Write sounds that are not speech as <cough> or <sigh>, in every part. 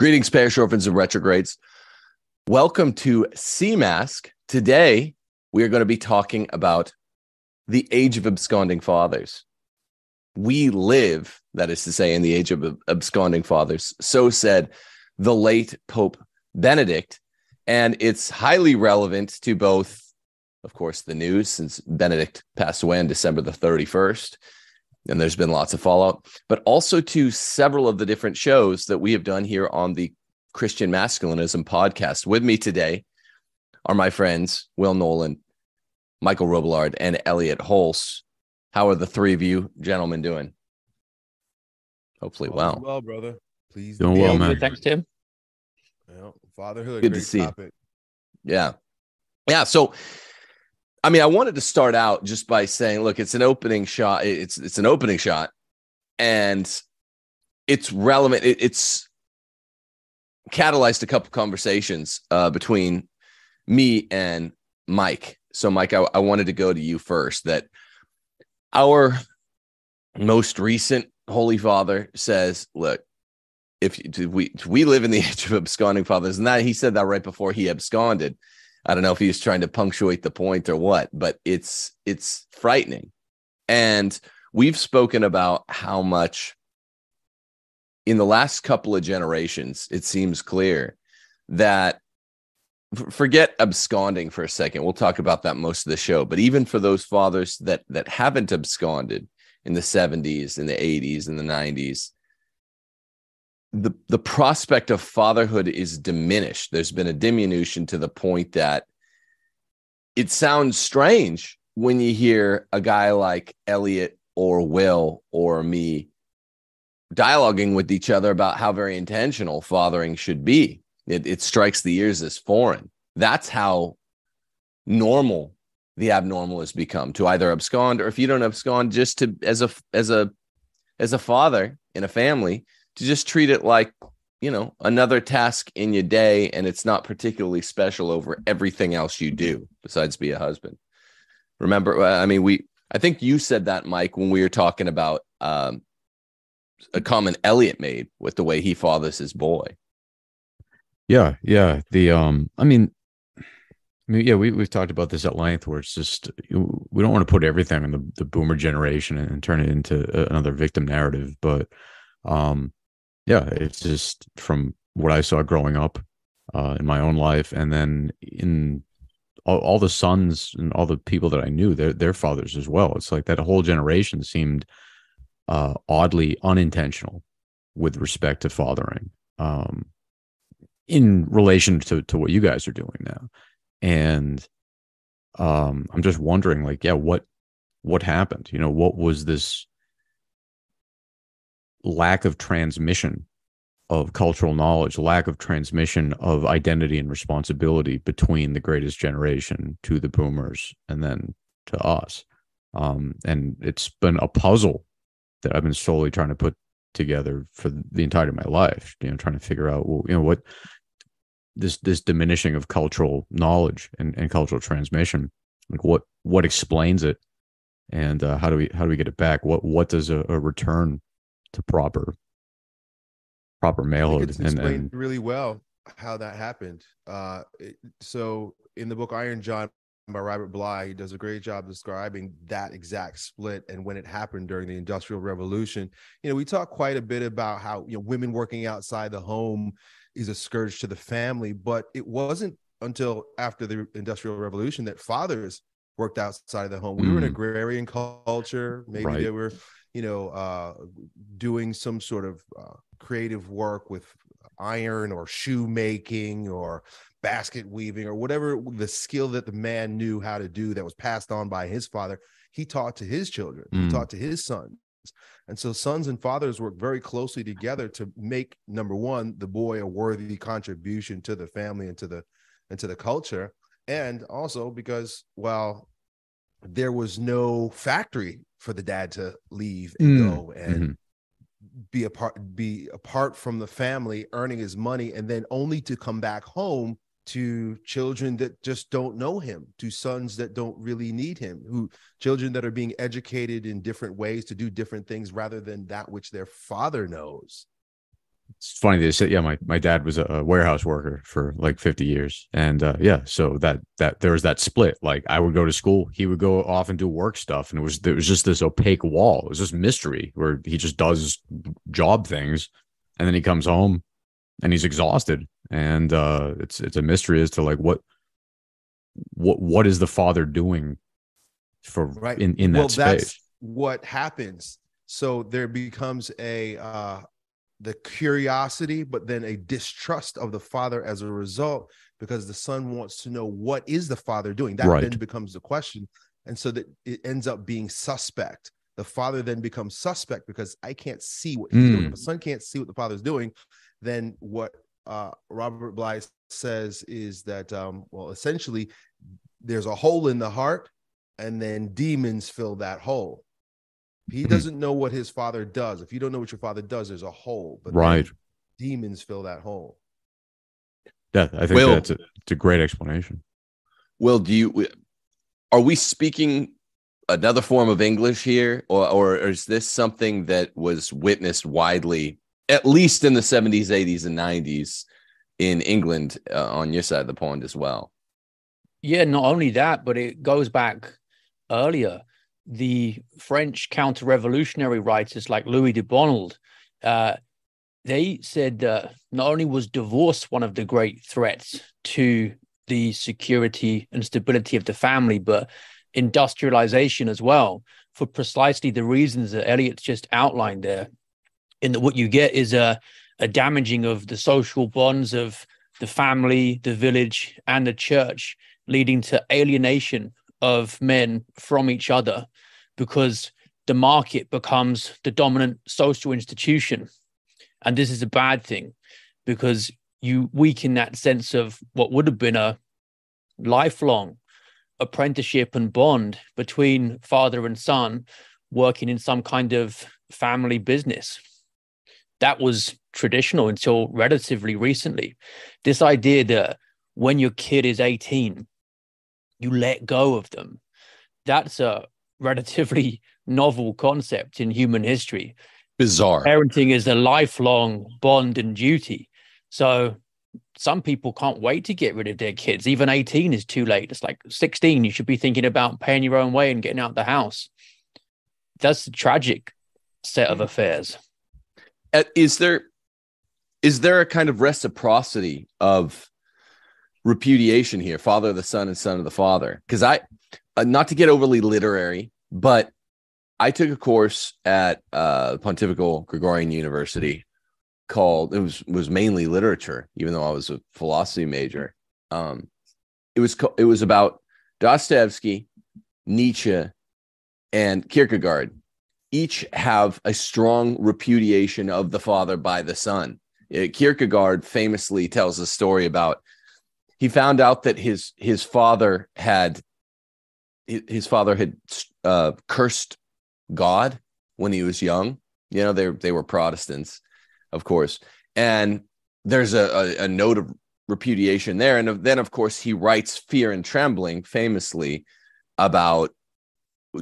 Greetings, parish orphans and retrogrades. Welcome to CMASC. Today, we are going to be talking about the age of absconding fathers. We live, that is to say, in the age of absconding fathers. So said the late Pope Benedict. And it's highly relevant to both, of course, the news since Benedict passed away on December the 31st and there's been lots of fallout, but also to several of the different shows that we have done here on the Christian Masculinism podcast. With me today are my friends Will Nolan, Michael Robillard, and Elliot Holst. How are the three of you gentlemen doing? Hopefully, well. Well, brother. Please doing well, man. Thanks, Tim. Yeah, fatherhood. Good to see. Topic. Yeah, yeah. So I mean, I wanted to start out just by saying, look, it's an opening shot. It's it's an opening shot, and it's relevant. It, it's catalyzed a couple conversations uh, between me and Mike. So, Mike, I, I wanted to go to you first. That our most recent Holy Father says, look, if we if we live in the <laughs> age of absconding fathers, and that he said that right before he absconded. I don't know if he was trying to punctuate the point or what, but it's it's frightening. And we've spoken about how much in the last couple of generations, it seems clear that forget absconding for a second. We'll talk about that most of the show, but even for those fathers that that haven't absconded in the 70s, in the 80s, in the 90s, the the prospect of fatherhood is diminished. There's been a diminution to the point that it sounds strange when you hear a guy like Elliot or Will or me dialoguing with each other about how very intentional fathering should be. It, it strikes the ears as foreign. That's how normal the abnormal has become to either abscond or if you don't abscond, just to as a as a as a father in a family to just treat it like you know another task in your day and it's not particularly special over everything else you do besides be a husband remember i mean we i think you said that mike when we were talking about um, a comment elliot made with the way he fathers his boy yeah yeah the um i mean I mean, yeah, we, we've talked about this at length where it's just, we don't want to put everything on the, the boomer generation and, and turn it into another victim narrative. But, um, yeah, it's just from what I saw growing up uh, in my own life, and then in all, all, the sons and all the people that I knew, their their fathers as well. It's like that whole generation seemed uh, oddly unintentional with respect to fathering, um, in relation to to what you guys are doing now, and um, I'm just wondering, like, yeah, what what happened? You know, what was this lack of transmission of cultural knowledge, lack of transmission of identity and responsibility between the greatest generation to the boomers and then to us. Um, and it's been a puzzle that I've been slowly trying to put together for the entirety of my life, you know, trying to figure out, well, you know, what this, this diminishing of cultural knowledge and, and cultural transmission, like what, what explains it and uh, how do we, how do we get it back? What, what does a, a return to proper proper malehood and, and really well how that happened uh it, so in the book iron john by robert bly he does a great job describing that exact split and when it happened during the industrial revolution you know we talk quite a bit about how you know women working outside the home is a scourge to the family but it wasn't until after the industrial revolution that fathers worked outside of the home we mm. were an mm. agrarian culture maybe right. there were you know, uh, doing some sort of uh, creative work with iron or shoemaking or basket weaving or whatever the skill that the man knew how to do that was passed on by his father, he taught to his children, mm. he taught to his sons. And so sons and fathers work very closely together to make number one, the boy a worthy contribution to the family and to the and to the culture. And also because well, there was no factory for the dad to leave and mm. go and mm-hmm. be apart be apart from the family earning his money and then only to come back home to children that just don't know him to sons that don't really need him who children that are being educated in different ways to do different things rather than that which their father knows it's funny they said yeah my, my dad was a warehouse worker for like 50 years. And uh, yeah so that that there was that split. Like i would go to school he would go off and do work stuff. And it was there was just this opaque wall. It was just mystery where he just does job things. And then he comes home and he's exhausted. And uh it's it's a mystery as to like what what what is the father doing for right. in in that well, space? what happens. So there becomes a uh the curiosity, but then a distrust of the father as a result, because the son wants to know what is the father doing. That right. then becomes the question. And so that it ends up being suspect. The father then becomes suspect because I can't see what he's mm. doing. If the son can't see what the father's doing, then what uh, Robert Bly says is that, um, well, essentially, there's a hole in the heart, and then demons fill that hole he mm-hmm. doesn't know what his father does. If you don't know what your father does, there's a hole. But right, demons fill that hole. Yeah, I think Will, that's a, it's a great explanation. Will, do you are we speaking another form of English here, or or is this something that was witnessed widely, at least in the 70s, 80s, and 90s in England uh, on your side of the pond as well? Yeah, not only that, but it goes back earlier the French counter-revolutionary writers like Louis de Bonald, uh, they said uh, not only was divorce one of the great threats to the security and stability of the family, but industrialization as well, for precisely the reasons that Elliot's just outlined there. In that, what you get is a, a damaging of the social bonds of the family, the village, and the church, leading to alienation of men from each other because the market becomes the dominant social institution. And this is a bad thing because you weaken that sense of what would have been a lifelong apprenticeship and bond between father and son working in some kind of family business. That was traditional until relatively recently. This idea that when your kid is 18, you let go of them. That's a relatively <laughs> novel concept in human history. Bizarre. Parenting is a lifelong bond and duty. So some people can't wait to get rid of their kids. Even 18 is too late. It's like 16, you should be thinking about paying your own way and getting out the house. That's a tragic set of affairs. Uh, is there is there a kind of reciprocity of repudiation here, father of the son and son of the father? Because I uh, not to get overly literary, but I took a course at uh, Pontifical Gregorian University called it was was mainly literature, even though I was a philosophy major. Um, it was it was about Dostoevsky, Nietzsche, and Kierkegaard. Each have a strong repudiation of the father by the son. Uh, Kierkegaard famously tells a story about he found out that his his father had his father had uh, cursed God when he was young. You know, they they were Protestants, of course, and there's a, a, a note of repudiation there. And then, of course, he writes "Fear and Trembling" famously about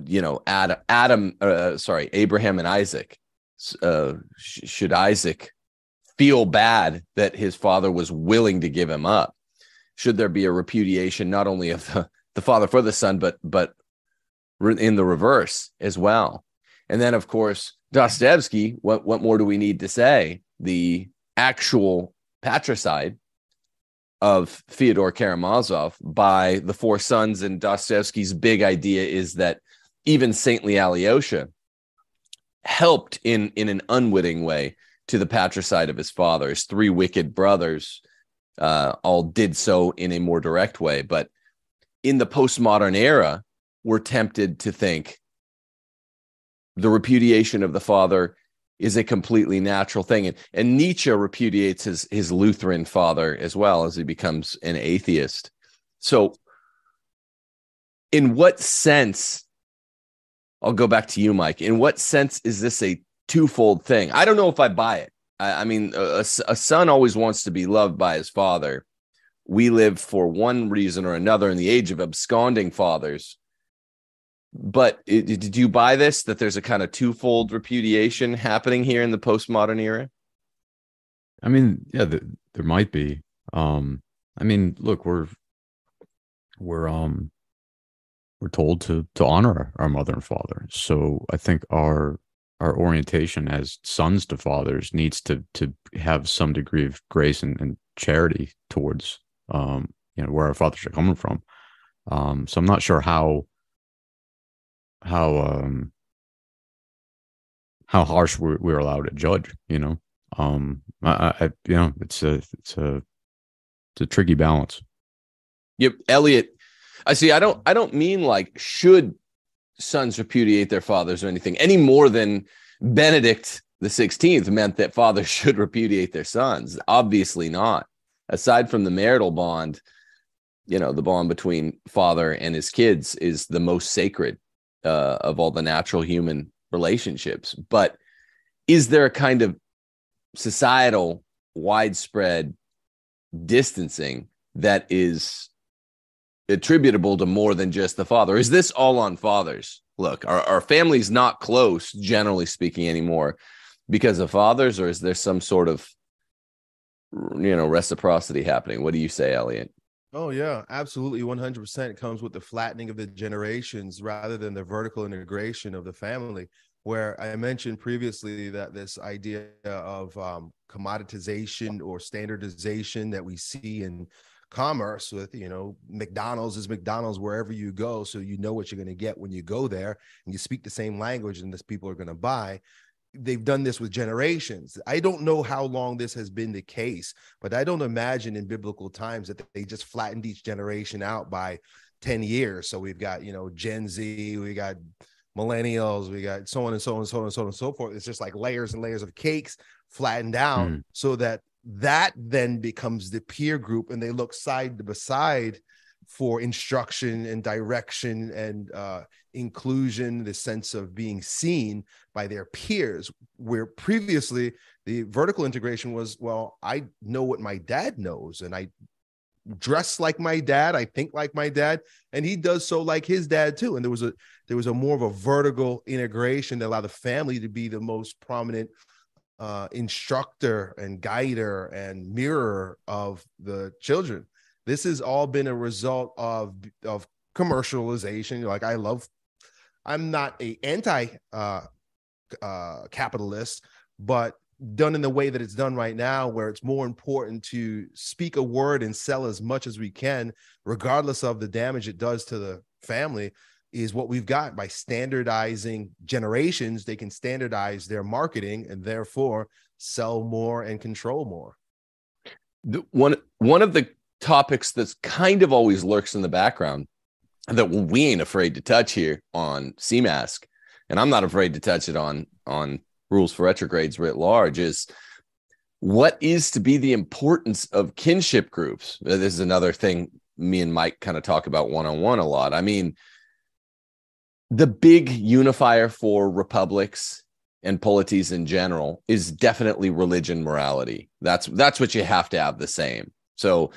you know Adam, Adam, uh, sorry, Abraham and Isaac. Uh, sh- should Isaac feel bad that his father was willing to give him up? Should there be a repudiation not only of the the father for the son, but but in the reverse as well. And then, of course, Dostoevsky. What what more do we need to say? The actual patricide of Fyodor Karamazov by the four sons, and Dostoevsky's big idea is that even saintly Alyosha helped in in an unwitting way to the patricide of his father. His three wicked brothers uh, all did so in a more direct way, but in the postmodern era, we're tempted to think the repudiation of the father is a completely natural thing. And, and Nietzsche repudiates his, his Lutheran father as well as he becomes an atheist. So, in what sense, I'll go back to you, Mike. In what sense is this a twofold thing? I don't know if I buy it. I, I mean, a, a son always wants to be loved by his father we live for one reason or another in the age of absconding fathers. But it, did you buy this that there's a kind of twofold repudiation happening here in the postmodern era? I mean, yeah, the, there might be. Um, I mean, look, we're we're um we're told to to honor our mother and father. So I think our our orientation as sons to fathers needs to to have some degree of grace and, and charity towards um you know where our fathers are coming from. Um, so I'm not sure how how um how harsh we're, we're allowed to judge. You know, um, I, I you know it's a it's a it's a tricky balance. Yep, Elliot. I see. I don't. I don't mean like should sons repudiate their fathers or anything any more than Benedict the Sixteenth meant that fathers <laughs> should repudiate their sons. Obviously not. Aside from the marital bond, you know, the bond between father and his kids is the most sacred uh, of all the natural human relationships. But is there a kind of societal widespread distancing that is attributable to more than just the father? Is this all on fathers? Look, our, our family's not close, generally speaking, anymore because of fathers, or is there some sort of you know reciprocity happening? What do you say, Elliot? Oh yeah, absolutely. 100% comes with the flattening of the generations rather than the vertical integration of the family where I mentioned previously that this idea of um, commoditization or standardization that we see in commerce with you know McDonald's is McDonald's wherever you go so you know what you're going to get when you go there and you speak the same language and this people are going to buy they've done this with generations i don't know how long this has been the case but i don't imagine in biblical times that they just flattened each generation out by 10 years so we've got you know gen z we got millennials, we got so on and so on and so on and so on and so forth. It's just like layers and layers of cakes flattened down mm. so that that then becomes the peer group and they look side to side for instruction and direction and uh, inclusion, the sense of being seen by their peers. Where previously the vertical integration was, well, I know what my dad knows and I dress like my dad i think like my dad and he does so like his dad too and there was a there was a more of a vertical integration that allowed the family to be the most prominent uh, instructor and guider and mirror of the children this has all been a result of of commercialization like i love i'm not a anti uh, uh, capitalist but done in the way that it's done right now, where it's more important to speak a word and sell as much as we can, regardless of the damage it does to the family, is what we've got by standardizing generations. They can standardize their marketing and therefore sell more and control more. The, one one of the topics that's kind of always lurks in the background that we ain't afraid to touch here on CMASC, and I'm not afraid to touch it on on rules for retrogrades writ large is what is to be the importance of kinship groups? This is another thing me and mike kind of talk about one-on-one a lot. I mean the big unifier for republics and polities in general is definitely religion morality. That's that's what you have to have the same. So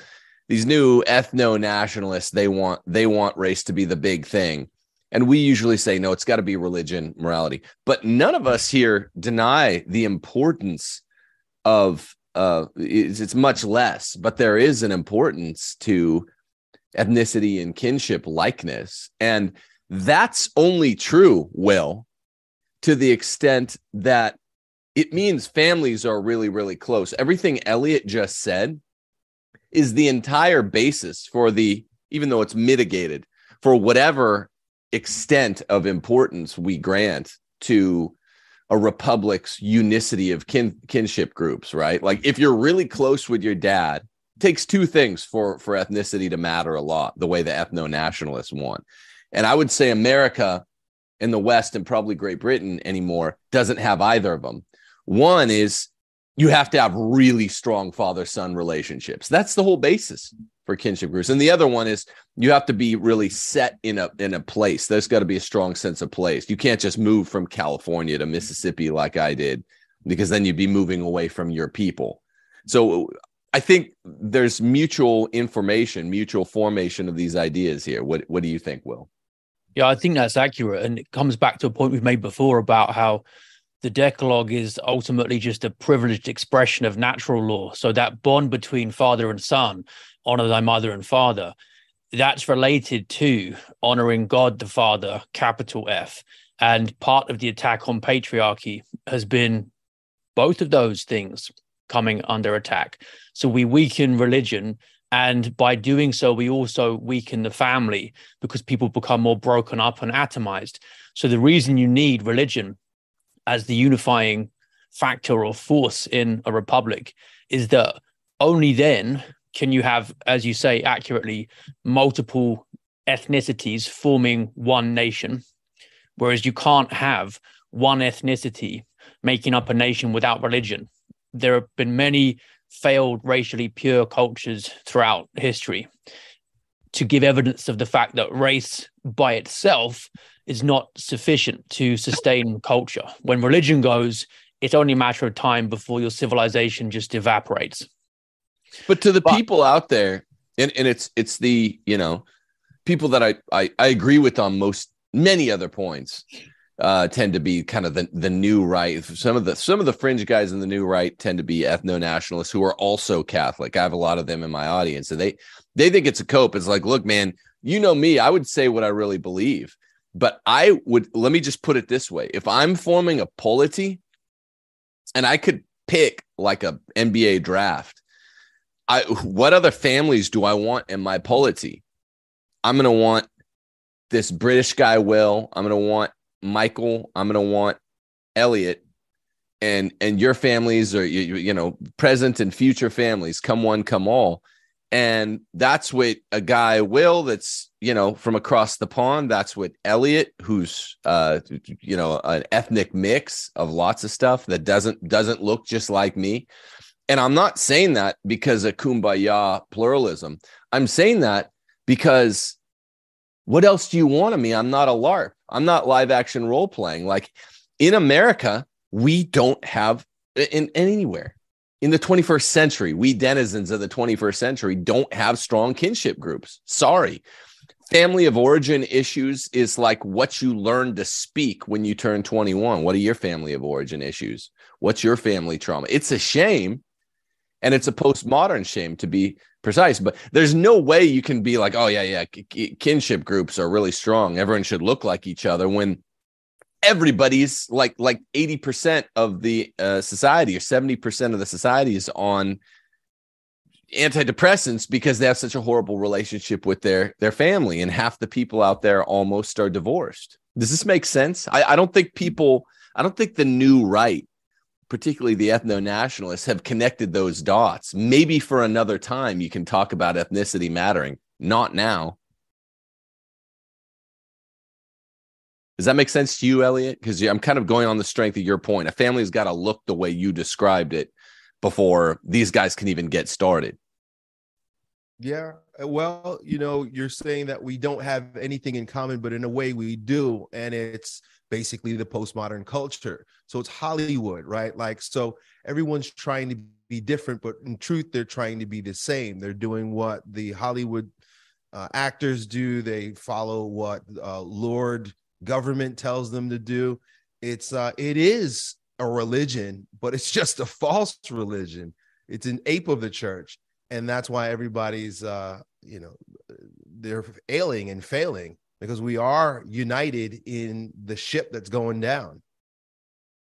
these new ethno nationalists they want they want race to be the big thing and we usually say, no, it's got to be religion, morality. But none of us here deny the importance of uh it's, it's much less, but there is an importance to ethnicity and kinship likeness. And that's only true, Will, to the extent that it means families are really, really close. Everything Elliot just said is the entire basis for the, even though it's mitigated, for whatever extent of importance we grant to a republic's unicity of kin, kinship groups, right? Like if you're really close with your dad, takes two things for for ethnicity to matter a lot, the way the ethno nationalists want. And I would say America in the West and probably Great Britain anymore doesn't have either of them. One is you have to have really strong father son relationships. That's the whole basis for kinship groups. And the other one is you have to be really set in a in a place. There's got to be a strong sense of place. You can't just move from California to Mississippi like I did, because then you'd be moving away from your people. So I think there's mutual information, mutual formation of these ideas here. What what do you think, Will? Yeah, I think that's accurate. And it comes back to a point we've made before about how the Decalogue is ultimately just a privileged expression of natural law. So that bond between father and son, honor thy mother and father, that's related to honoring God the Father, capital F. And part of the attack on patriarchy has been both of those things coming under attack. So we weaken religion. And by doing so, we also weaken the family because people become more broken up and atomized. So the reason you need religion as the unifying factor or force in a republic is that only then can you have, as you say accurately, multiple ethnicities forming one nation, whereas you can't have one ethnicity making up a nation without religion. There have been many failed racially pure cultures throughout history to give evidence of the fact that race by itself is not sufficient to sustain culture. When religion goes, it's only a matter of time before your civilization just evaporates. But to the but, people out there, and, and it's it's the you know people that I, I I agree with on most many other points uh, tend to be kind of the the new right. Some of the some of the fringe guys in the new right tend to be ethno nationalists who are also Catholic. I have a lot of them in my audience, and they they think it's a cope. It's like, look, man, you know me. I would say what I really believe, but I would let me just put it this way: if I'm forming a polity, and I could pick like a NBA draft I what other families do I want in my polity? I'm gonna want this British guy Will. I'm gonna want Michael. I'm gonna want Elliot, and and your families are you, you know present and future families. Come one, come all, and that's what a guy Will that's you know from across the pond. That's what Elliot, who's uh you know an ethnic mix of lots of stuff that doesn't doesn't look just like me. And I'm not saying that because of kumbaya pluralism. I'm saying that because what else do you want of me? I'm not a LARP. I'm not live action role playing. Like in America, we don't have in, in anywhere in the 21st century, we denizens of the 21st century don't have strong kinship groups. Sorry. Family of origin issues is like what you learn to speak when you turn 21. What are your family of origin issues? What's your family trauma? It's a shame and it's a postmodern shame to be precise but there's no way you can be like oh yeah yeah kinship groups are really strong everyone should look like each other when everybody's like like 80% of the uh, society or 70% of the society is on antidepressants because they have such a horrible relationship with their their family and half the people out there almost are divorced does this make sense i, I don't think people i don't think the new right particularly the ethno nationalists, have connected those dots. Maybe for another time you can talk about ethnicity mattering, not now. Does that make sense to you, Elliot? Because I'm kind of going on the strength of your point. A family's got to look the way you described it before these guys can even get started. Yeah. Well, you know, you're saying that we don't have anything in common, but in a way we do. And it's basically the postmodern culture. So it's Hollywood, right? Like, so everyone's trying to be different, but in truth, they're trying to be the same. They're doing what the Hollywood uh, actors do, they follow what uh, Lord government tells them to do. It's, uh, it is a religion, but it's <laughs> just a false religion. It's an ape of the church. And that's why everybody's, uh, you know, they're ailing and failing because we are united in the ship that's going down.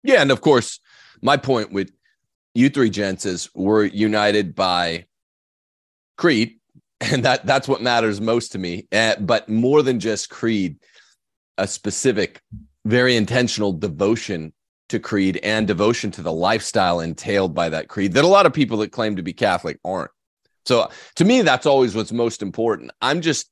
Yeah, and of course, my point with you three gents is we're united by creed, <laughs> and that that's what matters most to me. Uh, but more than just creed, a specific, very intentional devotion to creed and devotion to the lifestyle entailed by that creed that a lot of people that claim to be Catholic aren't. So to me, that's always what's most important. I'm just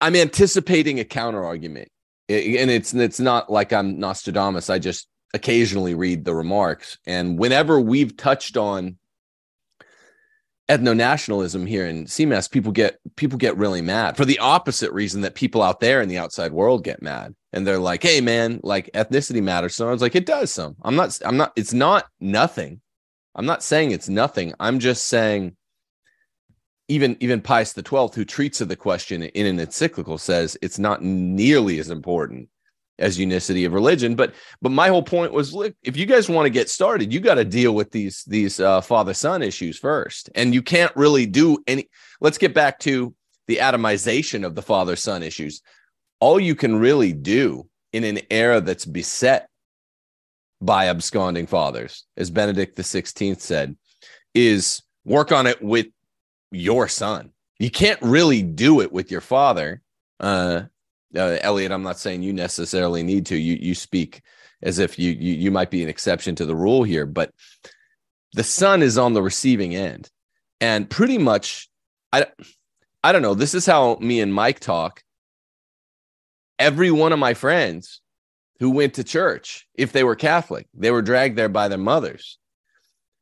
I'm anticipating a counter argument, and it's it's not like I'm Nostradamus. I just occasionally read the remarks, and whenever we've touched on ethno nationalism here in CMASC, people get people get really mad for the opposite reason that people out there in the outside world get mad, and they're like, "Hey, man, like ethnicity matters." So I was like, "It does some." I'm not. I'm not. It's not nothing. I'm not saying it's nothing. I'm just saying even even Pius the Twelfth, who treats of the question in an encyclical, says it's not nearly as important as unicity of religion. But but my whole point was, look, if you guys want to get started, you got to deal with these these uh, father son issues first, and you can't really do any. Let's get back to the atomization of the father son issues. All you can really do in an era that's beset by absconding fathers, as Benedict the Sixteenth said, is work on it with your son. You can't really do it with your father. Uh, uh, Elliot, I'm not saying you necessarily need to. You you speak as if you, you you might be an exception to the rule here, but the son is on the receiving end, and pretty much, I I don't know. This is how me and Mike talk. Every one of my friends who went to church, if they were Catholic, they were dragged there by their mothers.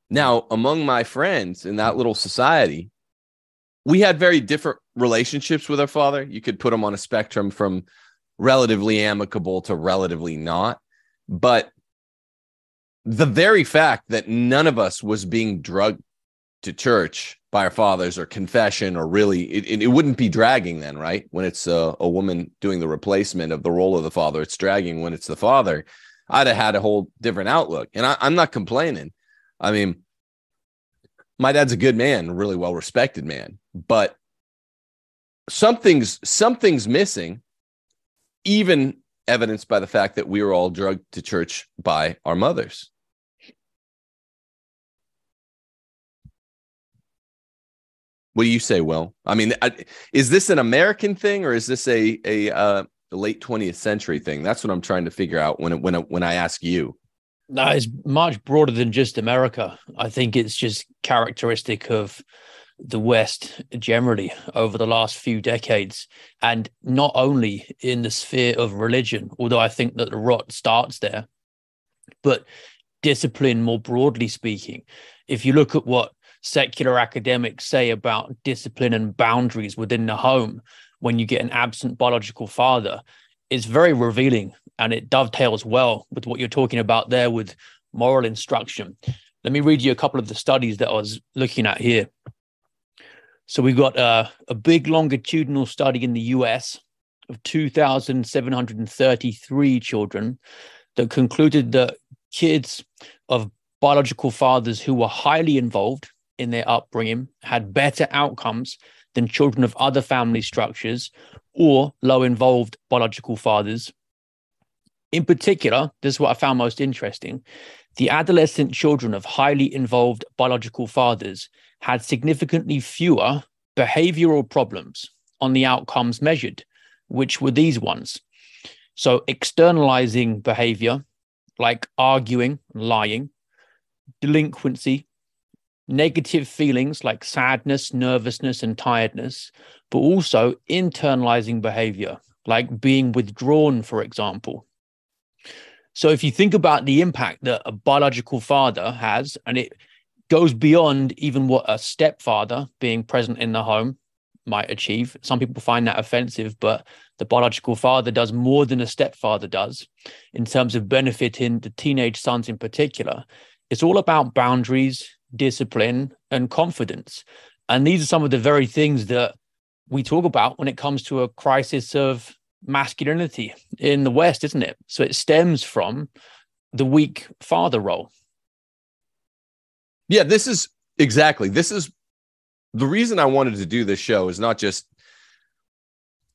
Now, among my friends in that little society, we had very different relationships with our father. You could put them on a spectrum from relatively amicable to relatively not. But the very fact that none of us was being drugged to church by our fathers or confession or really it, it wouldn't be dragging then right? When it's a, a woman doing the replacement of the role of the father it's dragging when it's the father. I'd have had a whole different outlook. And I, i'm not complaining. I mean my dad's a good man really well respected man but something's something's missing even evidenced by the fact that we were all drugged to church by our mothers What do you say, Will? I mean, is this an American thing or is this a a uh, late 20th century thing? That's what I'm trying to figure out when when when I ask you. No, it's much broader than just America. I think it's just characteristic of the West generally over the last few decades, and not only in the sphere of religion, although I think that the rot starts there, but discipline more broadly speaking. If you look at what secular academics say about discipline and boundaries within the home when you get an absent biological father it's very revealing and it dovetails well with what you're talking about there with moral instruction. Let me read you a couple of the studies that I was looking at here. So we've got uh, a big longitudinal study in the US of 2,733 children that concluded that kids of biological fathers who were highly involved in their upbringing had better outcomes than children of other family structures or low involved biological fathers. In particular, this is what I found most interesting. The adolescent children of highly involved biological fathers had significantly fewer behavioral problems on the outcomes measured, which were these ones. So, externalizing behavior like arguing, lying, delinquency, negative feelings like sadness, nervousness, and tiredness, but also internalizing behavior like being withdrawn, for example. So, if you think about the impact that a biological father has, and it goes beyond even what a stepfather being present in the home might achieve. Some people find that offensive, but the biological father does more than a stepfather does in terms of benefiting the teenage sons in particular. It's all about boundaries, discipline, and confidence. And these are some of the very things that we talk about when it comes to a crisis of masculinity in the West, isn't it? So it stems from the weak father role. Yeah, this is exactly. This is the reason I wanted to do this show is not just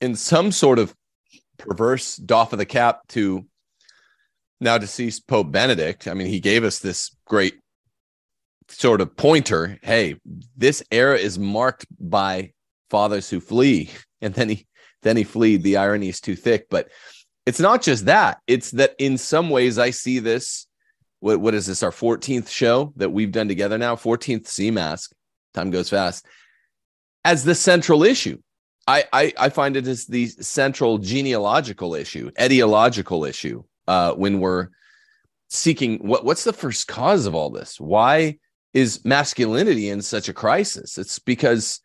in some sort of perverse doff of the cap to now deceased Pope Benedict. I mean, he gave us this great sort of pointer hey this era is marked by fathers who flee <laughs> and then he then he fleed the irony is too thick but it's not just that it's that in some ways i see this what, what is this our 14th show that we've done together now? 14th CMASC time goes fast. As the central issue I, I, I find it as the central genealogical issue, etiological issue, uh, when we're seeking what what's the first cause of all this? Why is masculinity in such a crisis? It's because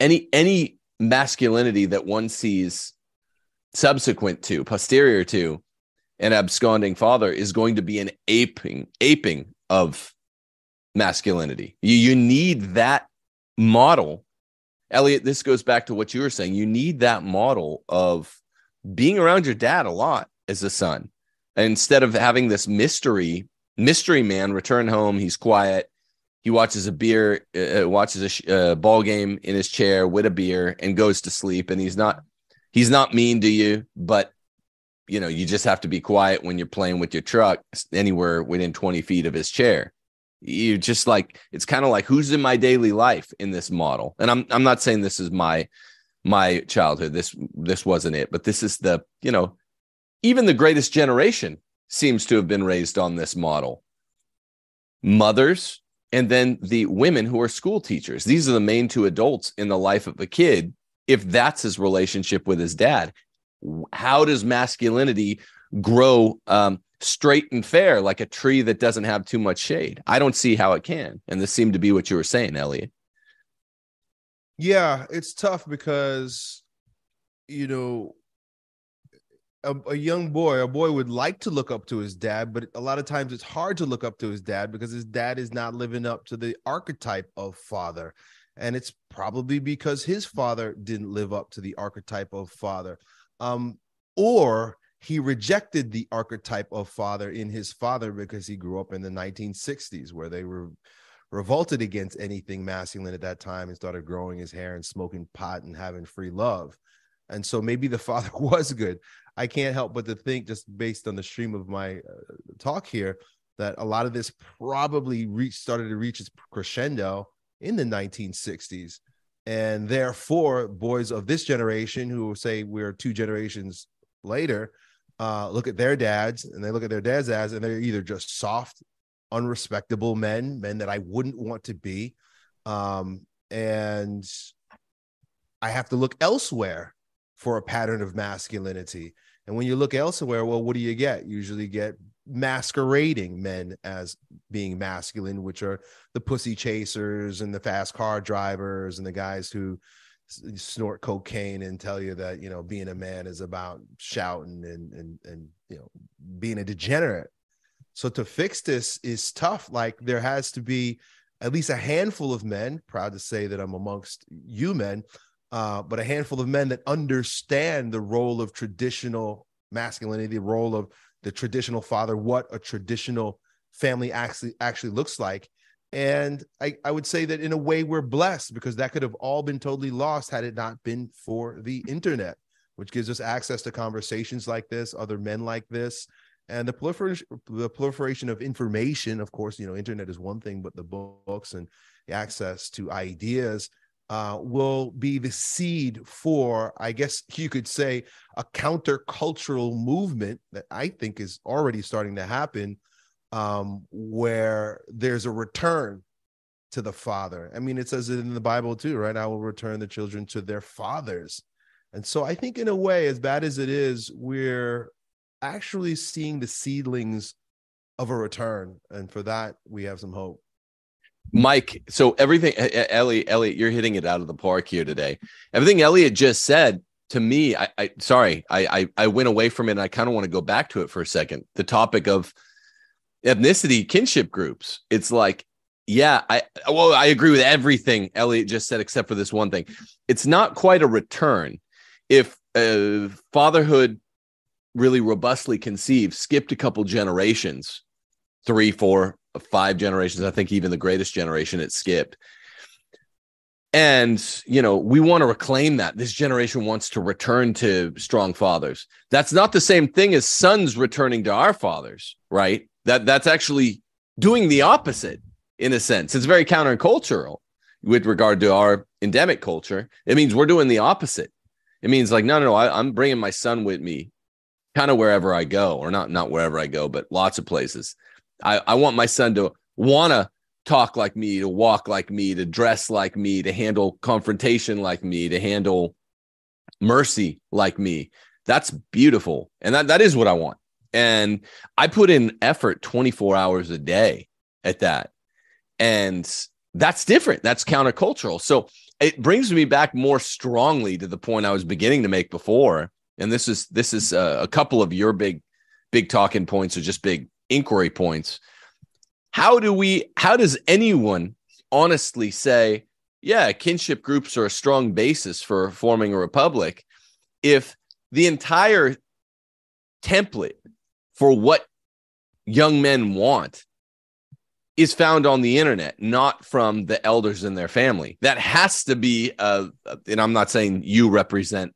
any any masculinity that one sees subsequent to posterior to an absconding father is going to be an aping aping of masculinity you, you need that model elliot this goes back to what you were saying you need that model of being around your dad a lot as a son. instead of having this mystery, mystery man return home, he's quiet. He watches a beer, uh, uh watches a sh- uh, ball game in his chair with a beer, and goes to sleep. And he's not, he's not mean to you, but you know, you just have to be quiet when you're playing with your truck anywhere within 20 feet of his chair. You just like it's kind of like who's in my daily life in this model. And I'm I'm not saying this is my my childhood. This this wasn't it, but this is the, you know, even the greatest generation seems to have been raised on this model. Mothers and then the women who are school teachers. These are the main two adults in the life of a kid if that's his relationship with his dad how does masculinity grow um, straight and fair like a tree that doesn't have too much shade? I don't see how it can. And this seemed to be what you were saying, Elliot. Yeah, it's tough because, you know, a, a, young boy, a boy would like to look up to his dad, but a lot of times it's hard to look up to his dad because his dad is not living up to the archetype of father. And it's probably because his father didn't live up to the archetype of father um, or he rejected the archetype of father in his father because he grew up in the 1960s where they were revolted against anything masculine at that time and started growing his hair and smoking pot and having free love. And so maybe the <laughs> father was good. I can't help but to think just based on the stream of my uh, talk here that a lot of this probably reached started to reach its crescendo in the 1960s and therefore boys of this generation who say we're two generations later uh, look at their dads and they look at their dads as and they're either just soft unrespectable men men that i wouldn't want to be. Um, and i have to look elsewhere for a pattern of masculinity. And when you look elsewhere well what do you get? Usually get masquerading men as being masculine, which are the pussy chasers and the fast car drivers and the guys who snort cocaine and tell you that you know being a man is about shouting and and and you know being a degenerate. So to fix this is tough. Like there has to be at least a handful of men. Proud to say that I'm amongst you men, uh, but a handful of men that understand the role of traditional masculinity, the role of the traditional father, what a traditional family actually actually looks like. And I, I would say that in a way we're blessed because that could have all been totally lost had it not been for the internet, which gives us access to conversations like this, other men like this, and the proliferation the proliferation of information. Of course, you know, internet is one thing, but the books and the access to ideas uh, will be the seed for, I guess you could say, a countercultural movement that I think is already starting to happen, um, where there's a return to the father. I mean, it says it in the Bible too, right? I will return the children to their fathers. And so I think, in a way, as bad as it is, we're actually seeing the seedlings of a return. And for that, we have some hope. Mike, so everything, Elliot, Elliot, you're hitting it out of the park here today. Everything Elliot just said to me, I, I sorry, I, I, I went away from it, and I kind of want to go back to it for a second. The topic of ethnicity, kinship groups. It's like, yeah, I well, I agree with everything Elliot just said, except for this one thing. It's not quite a return. If uh, fatherhood really robustly conceived, skipped a couple generations, three, four, five generations. I think even the greatest generation it skipped. And, you know, we want to reclaim that. This generation wants to return to strong fathers. That's not the same thing as sons returning to our fathers, right? That that's actually doing the opposite in a sense. It's very countercultural with regard to our endemic culture. It means we're doing the opposite. It means like, no, no, no, I, I'm bringing my son with me, kind of wherever I go, or not, not wherever I go, but lots of places. I, I want my son to want to talk like me, to walk like me, to dress like me, to handle confrontation like me, to handle mercy like me. That's beautiful. And that, that is what I want. And I put in effort 24 hours a day at that. And that's different. That's countercultural. So it brings me back more strongly to the point I was beginning to make before. And this is this is a, a couple of your big big talking points or just big inquiry points how do we how does anyone honestly say yeah kinship groups are a strong basis for forming a republic if the entire template for what young men want is found on the internet, not from the elders in their family. That has to be, uh, and I'm not saying you represent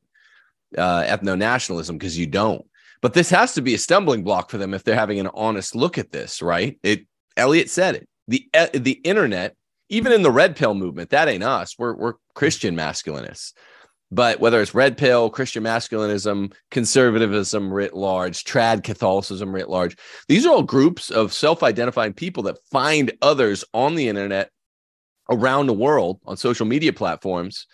uh, ethno nationalism because you don't, but this has to be a stumbling block for them if they're having an honest look at this, right? It Elliot said it. The the internet, even in the red pill movement, that ain't us. We're we're Christian masculinists. But whether it's red pill, Christian masculinism, conservatism writ large, trad Catholicism writ large, these are all groups of self identifying people that find others on the internet around the world on social media platforms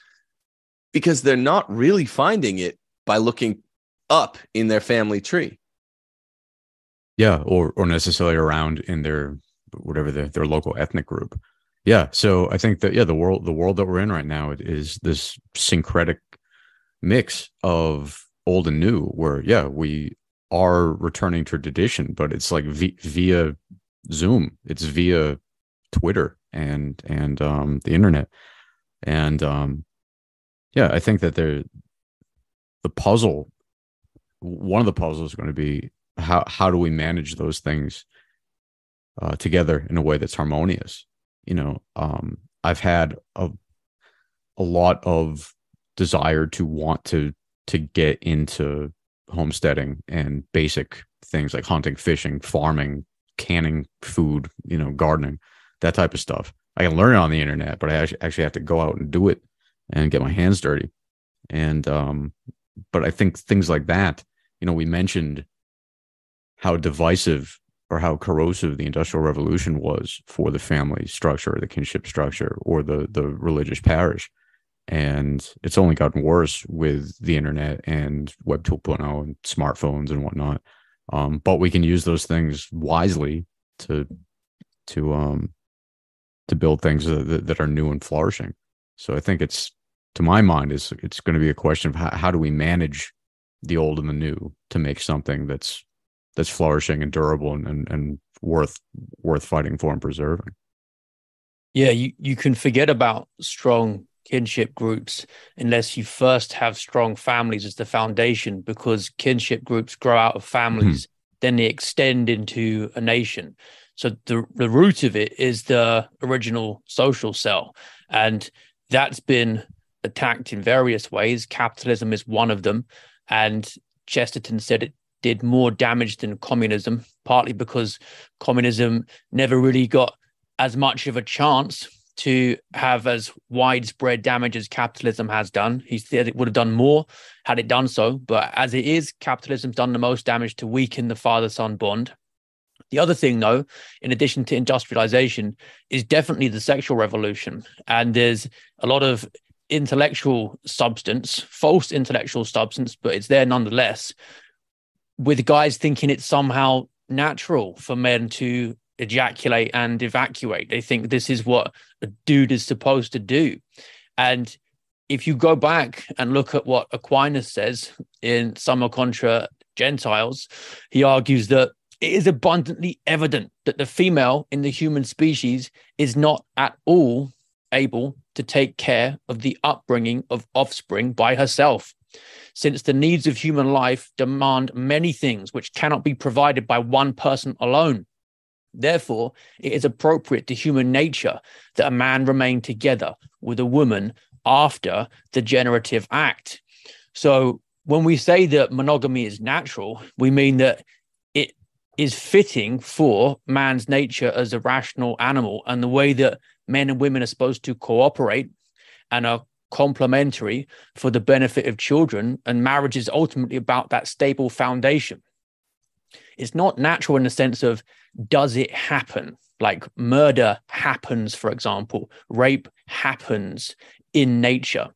because they're not really finding it by looking up in their family tree. Yeah, or or necessarily around in their whatever their, their local ethnic group. Yeah. So I think that yeah, the world the world that we're in right now is this syncretic mix of old and new, where yeah, we are returning to tradition, but it's like v- via Zoom, it's via Twitter and and um, the internet, and um, yeah, I think that there the puzzle, one of the puzzles is going to be how how do we manage those things uh, together in a way that's harmonious? You know um, i've had a, a lot of desire to want to to get into homesteading and basic things like hunting fishing farming canning food you know gardening that type of stuff. I can learn it on the internet but i actually have to go out and do it and get my hands dirty. And um but i think things like that you know we mentioned how divisive or how corrosive the industrial revolution was for the family structure the kinship structure or the the religious parish. And it's only gotten worse with the internet and web 2.0 and smartphones and whatnot. Um, but we can use those things wisely to to um to build things that, that are new and flourishing. So i think it's to my mind is it's going to be a question of how, how do we manage the old and the new to make something that's that's flourishing and durable and, and, and worth worth fighting for and preserving. Yeah, you, you can forget about strong kinship groups unless you first have strong families as the foundation, because kinship groups grow out of families, mm-hmm. then they extend into a nation. So the the root of it is the original social cell, and that's been attacked in various ways. Capitalism is one of them, and Chesterton said it did more damage than communism, partly because communism never really got as much of a chance to have as widespread damage as capitalism has done. He said it would have done more had it done so. But as it is, capitalism's done the most damage to weaken the father son bond. The other thing, though, in addition to industrialization, is definitely the sexual revolution. And there's a lot of intellectual substance, false intellectual substance, but it's there nonetheless, with guys thinking it's somehow natural for men to ejaculate and evacuate. They think this is what a dude is supposed to do. And if you go back and look at what Aquinas says in Summa Contra Gentiles, he argues that it is abundantly evident that the female in the human species is not at all able to take care of the upbringing of offspring by herself since the needs of human life demand many things which cannot be provided by one person alone. Therefore, it is appropriate to human nature that a man remain together with a woman after the generative act. So, when we say that monogamy is natural, we mean that is fitting for man's nature as a rational animal and the way that men and women are supposed to cooperate and are complementary for the benefit of children. And marriage is ultimately about that stable foundation. It's not natural in the sense of does it happen? Like murder happens, for example, rape happens in nature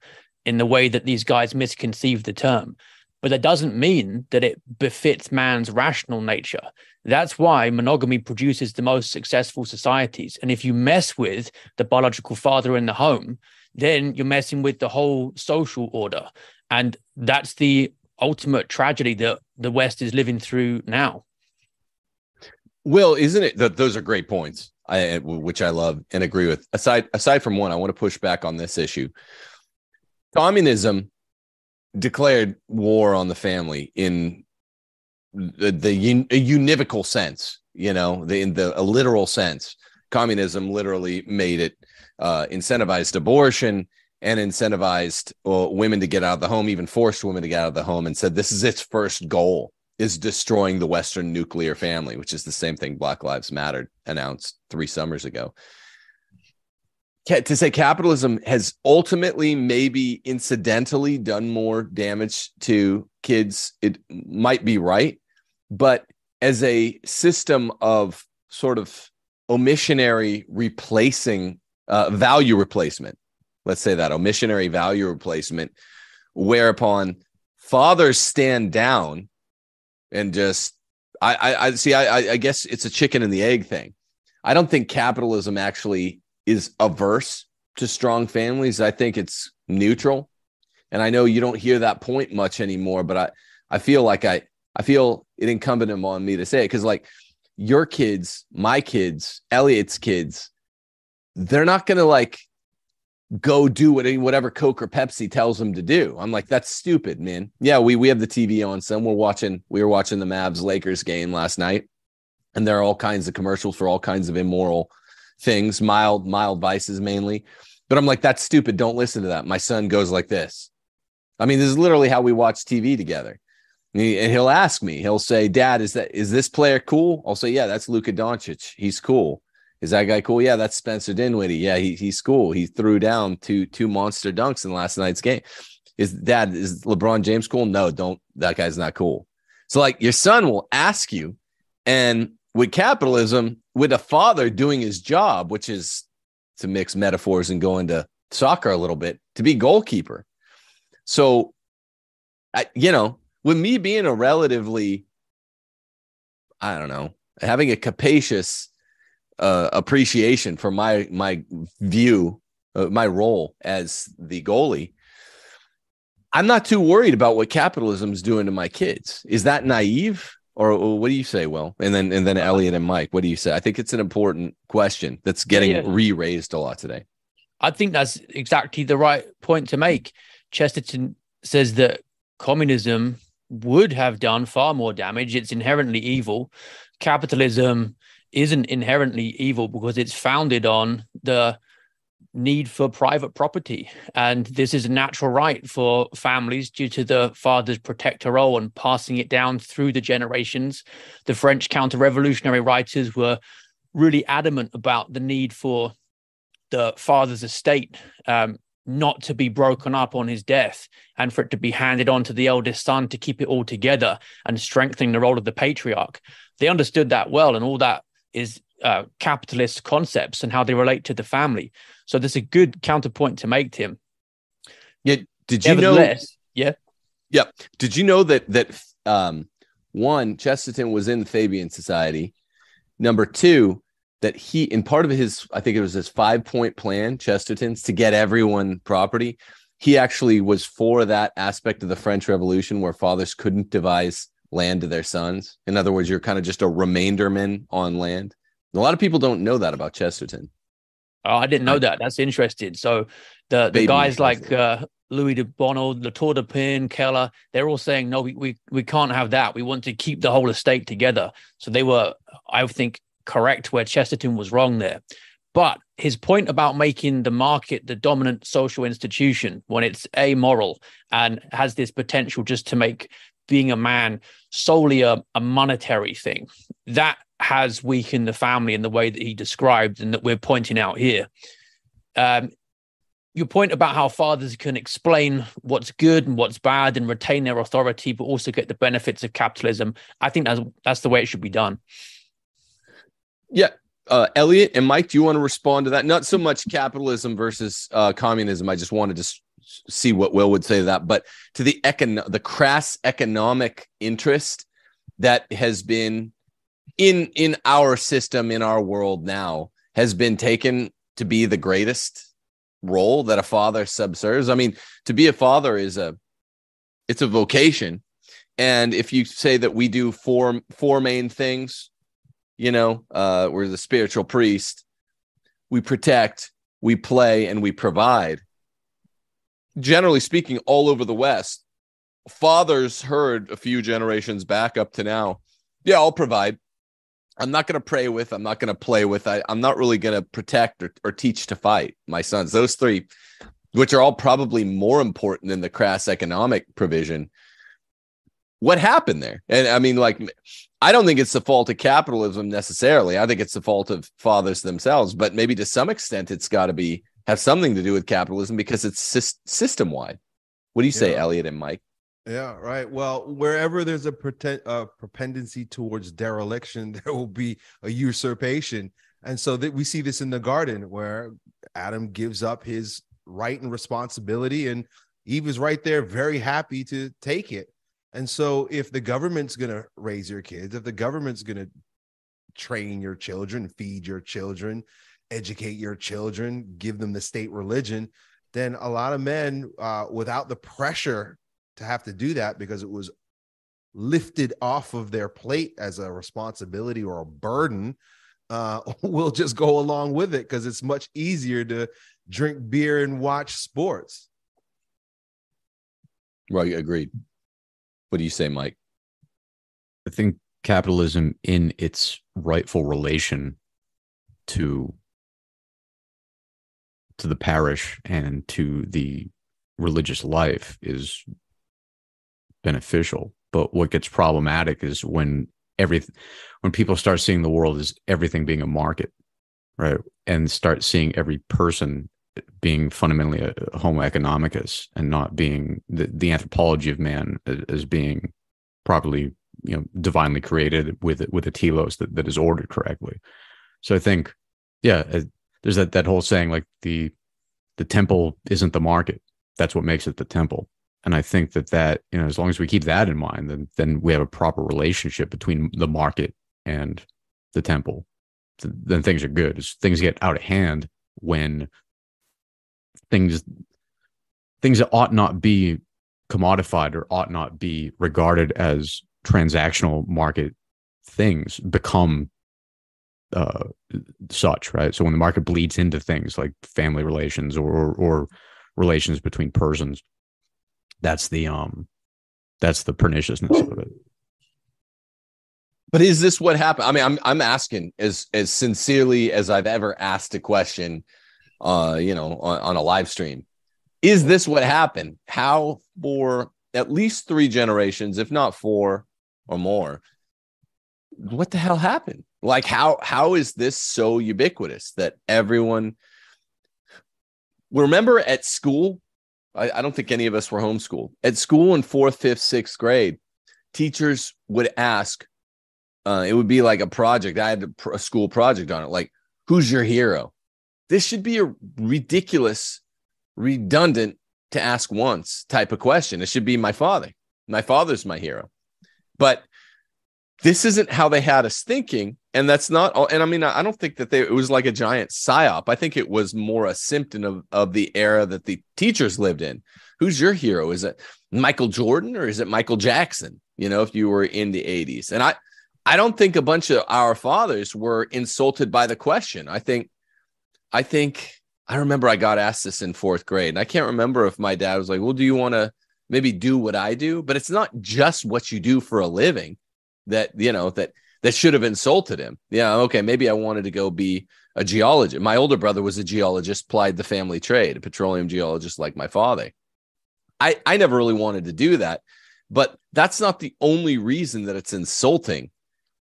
in the way that these guys misconceive the term. But that doesn't mean that it befits man's rational nature. That's why monogamy produces the most successful societies. And if you mess with the biological father in the home, then you're messing with the whole social order. And that's the ultimate tragedy that the West is living through now. Will, isn't it that those are great points, I, which I love and agree with. Aside aside from one, I want to push back on this issue. Communism declared war on the family in the, the un, univocal sense, you know, the, in the literal sense. Communism literally made it uh, incentivized abortion and incentivized uh, women to get out of the home, even forced women to get out of the home, and said this is its first goal is destroying the Western nuclear family, which is the same thing Black Lives Matter announced three summers ago to say capitalism has ultimately maybe incidentally done more damage to kids it might be right but as a system of sort of omissionary replacing uh, value replacement let's say that omissionary value replacement whereupon fathers stand down and just i i, I see I, I guess it's a chicken and the egg thing. I don't think capitalism actually is averse to strong families. I think it's neutral. And I know you don't hear that point much anymore, but I, I feel like I, I feel it incumbent on me to say it because, like, your kids, my kids, Elliot's kids, they're not going to like go do what, whatever Coke or Pepsi tells them to do. I'm like, that's stupid, man. Yeah, we we have the TV on. Some we're watching. We were watching the Mavs Lakers game last night, and there are all kinds of commercials for all kinds of immoral things, mild, mild vices mainly. But I'm like, that's stupid. Don't listen to that. My son goes like this. I mean, this is literally how we watch TV together. And, he, will ask me, he'll say, Dad, is that is this player cool? I'll say, Yeah, that's Luka Doncic. He's cool. Is that guy cool? Yeah, that's Spencer Dinwiddie. Yeah, he, he's cool. He threw down two two monster dunks in last night's game. Is dad is LeBron James cool? No, don't that guy's not cool. So like your son will ask you, and with capitalism, with a father doing his job, which is to mix metaphors and go into soccer a little bit, to be goalkeeper. So, I, you know, with me being a relatively, I don't know, having a capacious uh, appreciation for my my view, uh, my role as the goalie, I'm not too worried about what capitalism is doing to my kids. Is that naive? Or, what do you say, Will? And then and then uh, Elliot and Mike, what do you say? I think it's an important question that's getting yeah. re-raised a lot today. I think that's exactly the right point to make. Chesterton says that communism would have done far more damage. It's inherently evil. Capitalism isn't inherently evil because it's founded on the need for private property. And this is a natural right for families due to the father's protector role and passing it down through the generations. The French counter revolutionary writers were really adamant about the need for the father's estate um, not to be broken up on his death and for it to be handed on to the eldest son to keep it all together and strengthening the role of the patriarch. They understood that well, and all that is uh, capitalist concepts and how they relate to the family. So there's a good counterpoint to make, Tim. Yeah. Did you know? Yeah. Yeah. Did you know that that um, one Chesterton was in the Fabian Society. Number two, that he in part of his, I think it was his five point plan, Chesterton's to get everyone property. He actually was for that aspect of the French Revolution where fathers couldn't devise land to their sons. In other words, you're kind of just a remainderman on land. A lot of people don't know that about Chesterton. Oh, I didn't know that. That's interesting. So the, the guys like uh, Louis de Bonald, La Tour du Pin, Keller, they're all saying, no, we, we, we can't have that. We want to keep the whole estate together. So they were, I think, correct where Chesterton was wrong there. But his point about making the market the dominant social institution when it's amoral and has this potential just to make being a man solely a, a monetary thing, that has weakened the family in the way that he described and that we're pointing out here. Um, your point about how fathers can explain what's good and what's bad and retain their authority, but also get the benefits of capitalism. I think that's that's the way it should be done. Yeah, uh, Elliot and Mike, do you want to respond to that? Not so much capitalism versus uh, communism. I just wanted to see what Will would say to that, but to the econ- the crass economic interest that has been in in our system in our world now has been taken to be the greatest role that a father subserves. I mean to be a father is a it's a vocation. And if you say that we do four four main things you know uh we're the spiritual priest we protect we play and we provide generally speaking all over the west fathers heard a few generations back up to now, yeah, I'll provide. I'm not going to pray with. I'm not going to play with. I, I'm not really going to protect or, or teach to fight my sons. Those three, which are all probably more important than the crass economic provision. What happened there? And I mean, like, I don't think it's the fault of capitalism necessarily. I think it's the fault of fathers themselves, but maybe to some extent, it's got to be have something to do with capitalism because it's system wide. What do you say, yeah. Elliot and Mike? Yeah, right. Well, wherever there's a pretend, uh, propendency towards dereliction, <laughs> there will be a usurpation. And so that we see this in the garden where Adam gives up his right and responsibility, and Eve is right there, very happy to take it. And so, if the government's going to raise your kids, if the government's going to train your children, feed your children, educate your children, give them the state religion, then a lot of men, uh, without the pressure to have to do that because it was lifted off of their plate as a responsibility or a burden uh, <laughs> will just go along with it because it's much easier to drink beer and watch sports. Right, agreed. What do you say, Mike? I think capitalism in its rightful relation to to the parish and to the religious life is beneficial. But what gets problematic is when every when people start seeing the world as everything being a market, right, and start seeing every person being fundamentally a homo economicus and not being the, the anthropology of man as, being properly you know divinely created with with a telos that, that is ordered correctly so i think yeah there's that that whole saying like the the temple isn't the market. That's what makes it the temple. And i think that that you know as long as we keep that in mind then then we have a proper relationship between the market and the temple. Then things are good. As things get out of hand when things things that ought not be commodified or ought not be regarded as transactional market things become uh, such, right? So when the market bleeds into things like family relations or or relations between persons, that's the um that's the perniciousness of it. But is this what happened? I mean, I'm I'm asking as as sincerely as I've ever asked a question, uh, you know, on, on a live stream. Is this what happened? How for at least three generations, if not four or more, what the hell happened? Like how how is this so ubiquitous that everyone remember at school? I, I don't think any of us were homeschooled. At school in fourth, fifth, sixth grade, teachers would ask, uh, it would be like a project. I had a, a school project on it, like, who's your hero? This should be a ridiculous, redundant to ask once type of question. It should be my father. My father's my hero. But this isn't how they had us thinking. And that's not all and i mean i don't think that they it was like a giant psyop. I think it was more a symptom of, of the era that the teachers lived in. Who's your hero? Is it michael jordan or is it michael jackson? You know if you were in the 80s and i i don't think a bunch of our fathers were insulted by the question. I think i think i remember i got asked this in fourth grade and i can't remember if my dad was like well do you want to maybe do what i do? But it's not just what you do for a living that you know that that should have insulted him. Yeah, okay, maybe I wanted to go be a geologist. My older brother was a geologist, plied the family trade, a petroleum geologist like my father. I I never really wanted to do that, but that's not the only reason that it's insulting. <laughs>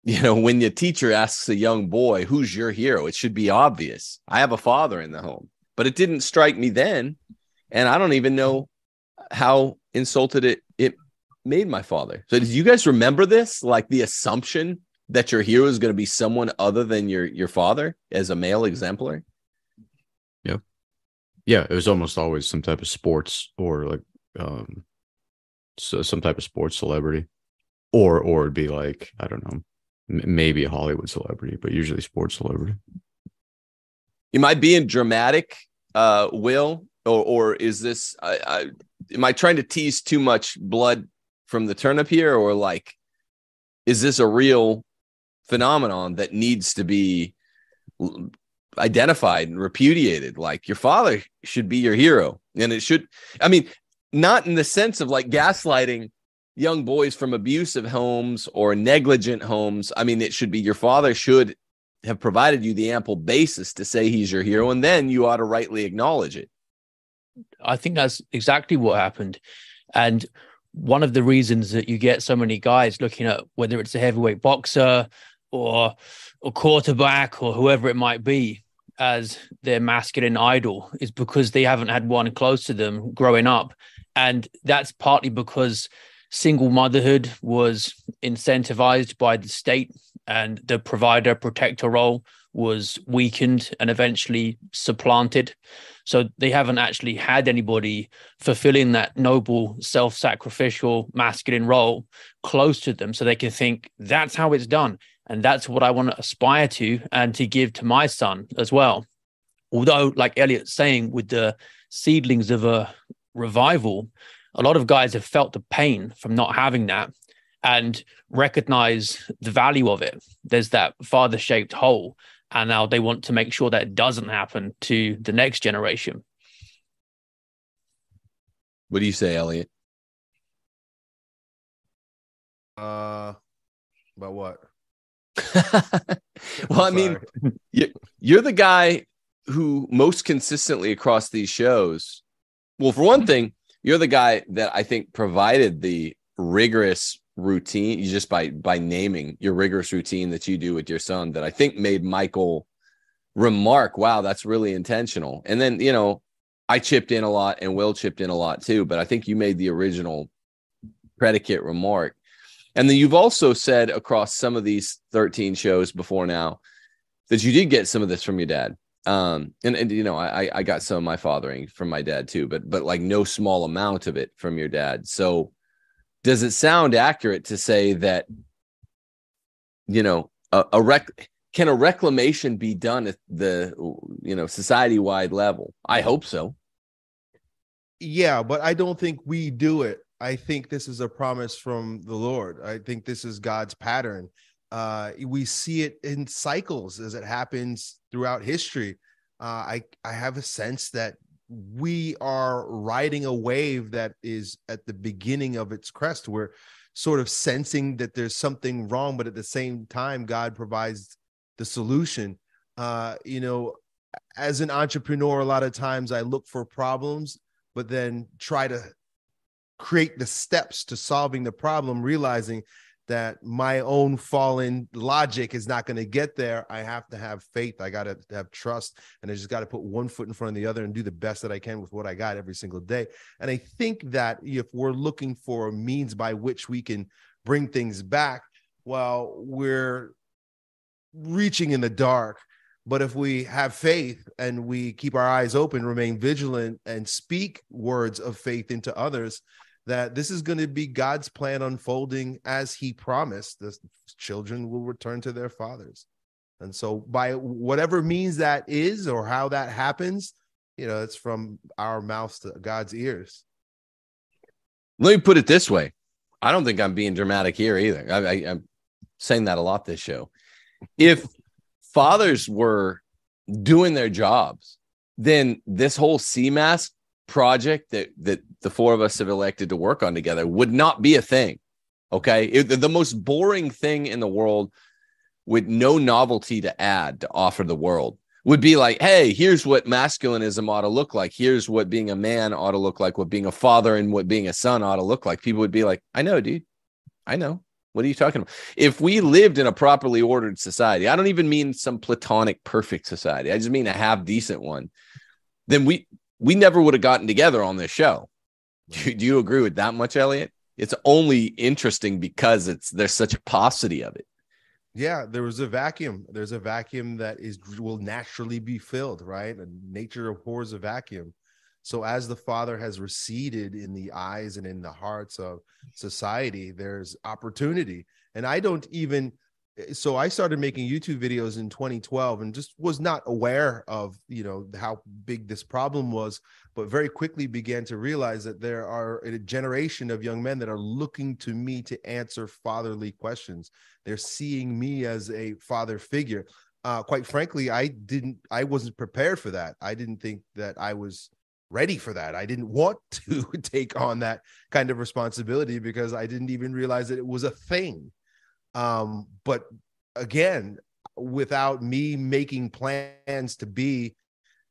You know, when your teacher asks a young boy, "Who's your hero?" it should be obvious. I have a father in the home, but it didn't strike me then, and I don't even know how insulted it it made my father. So, do you guys remember this? Like the assumption that your hero is going to be someone other than your your father as a male exemplar? Yeah, yeah. It was almost always some type of sports or like um, so some type of sports celebrity, or or it'd be like I don't know, m- maybe a Hollywood celebrity, but usually sports celebrity. Am I being dramatic, uh, Will, or or is this? I, I, am I trying to tease too much blood from the turnip here, or like, is this a real phenomenon that needs to be identified and repudiated? Like, your father should be your hero, and it should. I mean, not in the sense of like gaslighting young boys from abusive homes or negligent homes. I mean, it should be your father should have provided you the ample basis to say he's your hero, and then you ought to rightly acknowledge it. I think that's exactly what happened. And one of the reasons that you get so many guys looking at whether it's a heavyweight boxer or a quarterback or whoever it might be as their masculine idol is because they haven't had one close to them growing up. And that's partly because single motherhood was incentivized by the state and the provider protector role was weakened and eventually supplanted. So they haven't actually had anybody fulfilling that noble, self sacrificial masculine role close to them. So they can think that's how it's done. And that's what I want to aspire to and to give to my son as well. Although, like Elliot's saying, with the seedlings of a revival, a lot of guys have felt the pain from not having that and recognize the value of it. There's that father shaped hole. And now they want to make sure that it doesn't happen to the next generation. What do you say, Elliot? Uh, about what? <laughs> well, I mean, you're the guy who most consistently across these shows. Well, for one thing, you're the guy that I think provided the rigorous routine you just by by naming your rigorous routine that you do with your son that I think made Michael remark, wow, that's really intentional. And then, you know, I chipped in a lot and Will chipped in a lot too, but I think you made the original predicate remark. And then you've also said across some of these 13 shows before now that you did get some of this from your dad. Um, and, and you know, I I got some of my fathering from my dad too, but but like no small amount of it from your dad. So does it sound accurate to say that you know a, a rec can a reclamation be done at the you know society wide level? I hope so. Yeah but i don't think we do it. I think this is a promise from the lord. I think this is god's pattern. Uh we see it in cycles as it happens throughout history. Uh i i have a sense that we are riding a wave that is at the beginning of its crest. We're sort of sensing that there's something wrong, but at the same time, God provides the solution. Uh, you know, as an entrepreneur, a lot of times I look for problems, but then try to create the steps to solving the problem, realizing that my own fallen logic is not going to get there. I have to have faith. I got to have trust. And I just got to put one foot in front of the other and do the best that I can with what I got every single day. And I think that if we're looking for a means by which we can bring things back, well, we're reaching in the dark. But if we have faith and we keep our eyes open, remain vigilant, and speak words of faith into others, that this is going to be God's plan unfolding as he promised. The children will return to their fathers. And so, by whatever means that is or how that happens, you know, it's from our mouths to God's ears. Let me put it this way I don't think I'm being dramatic here either. I, I, I'm saying that a lot this show. If fathers were doing their jobs, then this whole CMASC project that that the four of us have elected to work on together would not be a thing. Okay, it, the most boring thing in the world with no novelty to add to offer the world would be like, hey, here's what masculinism ought to look like. Here's what being a man ought to look like. What being a father and what being a son ought to look like. People would be like, I know, dude. I know. What are you talking about? If we lived in a properly ordered society, I don't even mean some platonic perfect society. I just mean a half decent one. Then we we never would have gotten together on this show. Do, do you agree with that much, Elliot? It's only interesting because it's there's such a paucity of it. Yeah, there was a vacuum. There's a vacuum that is will naturally be filled, right? And nature abhors a vacuum. So as the father has receded in the eyes and in the hearts of society, there's opportunity. And I don't even so I started making YouTube videos in 2012 and just was not aware of, you know, how big this problem was, but very quickly began to realize that there are a generation of young men that are looking to me to answer fatherly questions. They're seeing me as a father figure. Uh, quite frankly, I didn't, I wasn't prepared for that. I didn't think that I was ready for that. I didn't want <laughs> to take on that kind of responsibility because I didn't even realize that it was a thing. Um, but again, without me making plans to be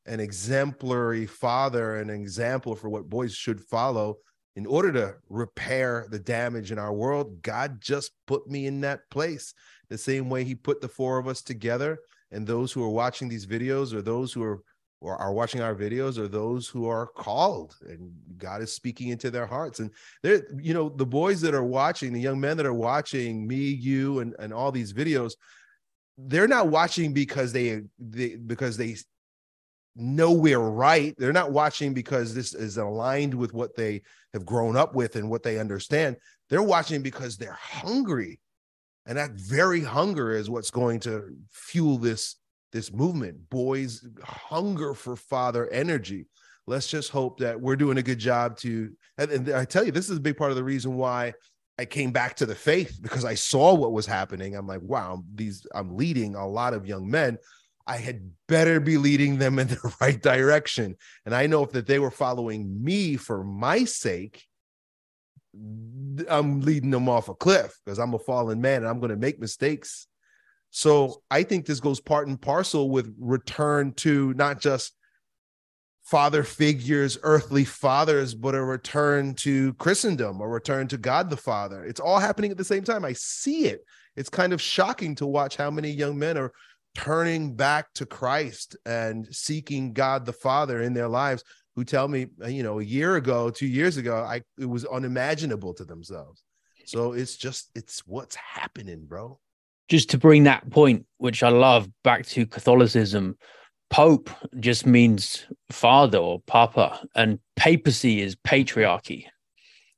an exemplary father, and an example for what boys should follow, in order to repair the damage in our world, God just put me in that place. The same way He put the four of us together, and those who are watching these videos or those who are or are watching our videos are those who are called and God is speaking into their hearts. And they're, you know, the boys that are watching, the young men that are watching me, you, and, and all these videos, they're not watching because they, they because they know we're right. They're not watching because this is aligned with what they have grown up with and what they understand. They're watching because they're hungry. And that very hunger is what's going to fuel this this movement. Boys hunger for father energy. Let's just hope that we're doing a good job to. And, I tell you, this is a big part of the reason why I came back to the faith because I saw what was happening. I'm like, wow, these I'm leading a lot of young men. I had better be leading them in the <laughs> right direction. And I know if that they were following me for my sake, I'm leading them off a cliff because I'm a fallen man and I'm going to make mistakes so I think this goes part and parcel with return to not just father figures, earthly fathers, but a return to Christendom, a return to God the Father. It's all happening at the same time. I see it. It's kind of shocking to watch how many young men are turning back to Christ and seeking God the Father in their lives who tell me, you know, a year ago, two years ago, I it was unimaginable to themselves. So it's just it's what's happening, bro just to bring that point, which I love, back to Catholicism, Pope just means father or papa, and papacy is patriarchy.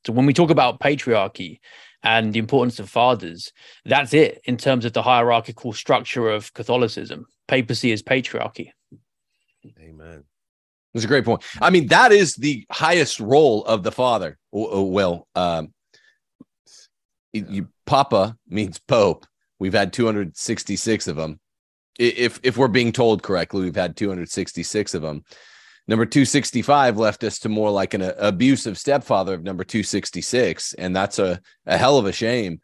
So when we talk about patriarchy and the importance of fathers, that's it in terms of the hierarchical structure of Catholicism. Papacy is patriarchy. Amen. That's a great point. I mean, that is the highest role of the father. Well, um, you, Papa means Pope, We've had 266 of them. If if we're being told correctly, we've had 266 of them. Number 265 left us to more like an uh, abusive stepfather of number 266, and that's a, a hell of a shame.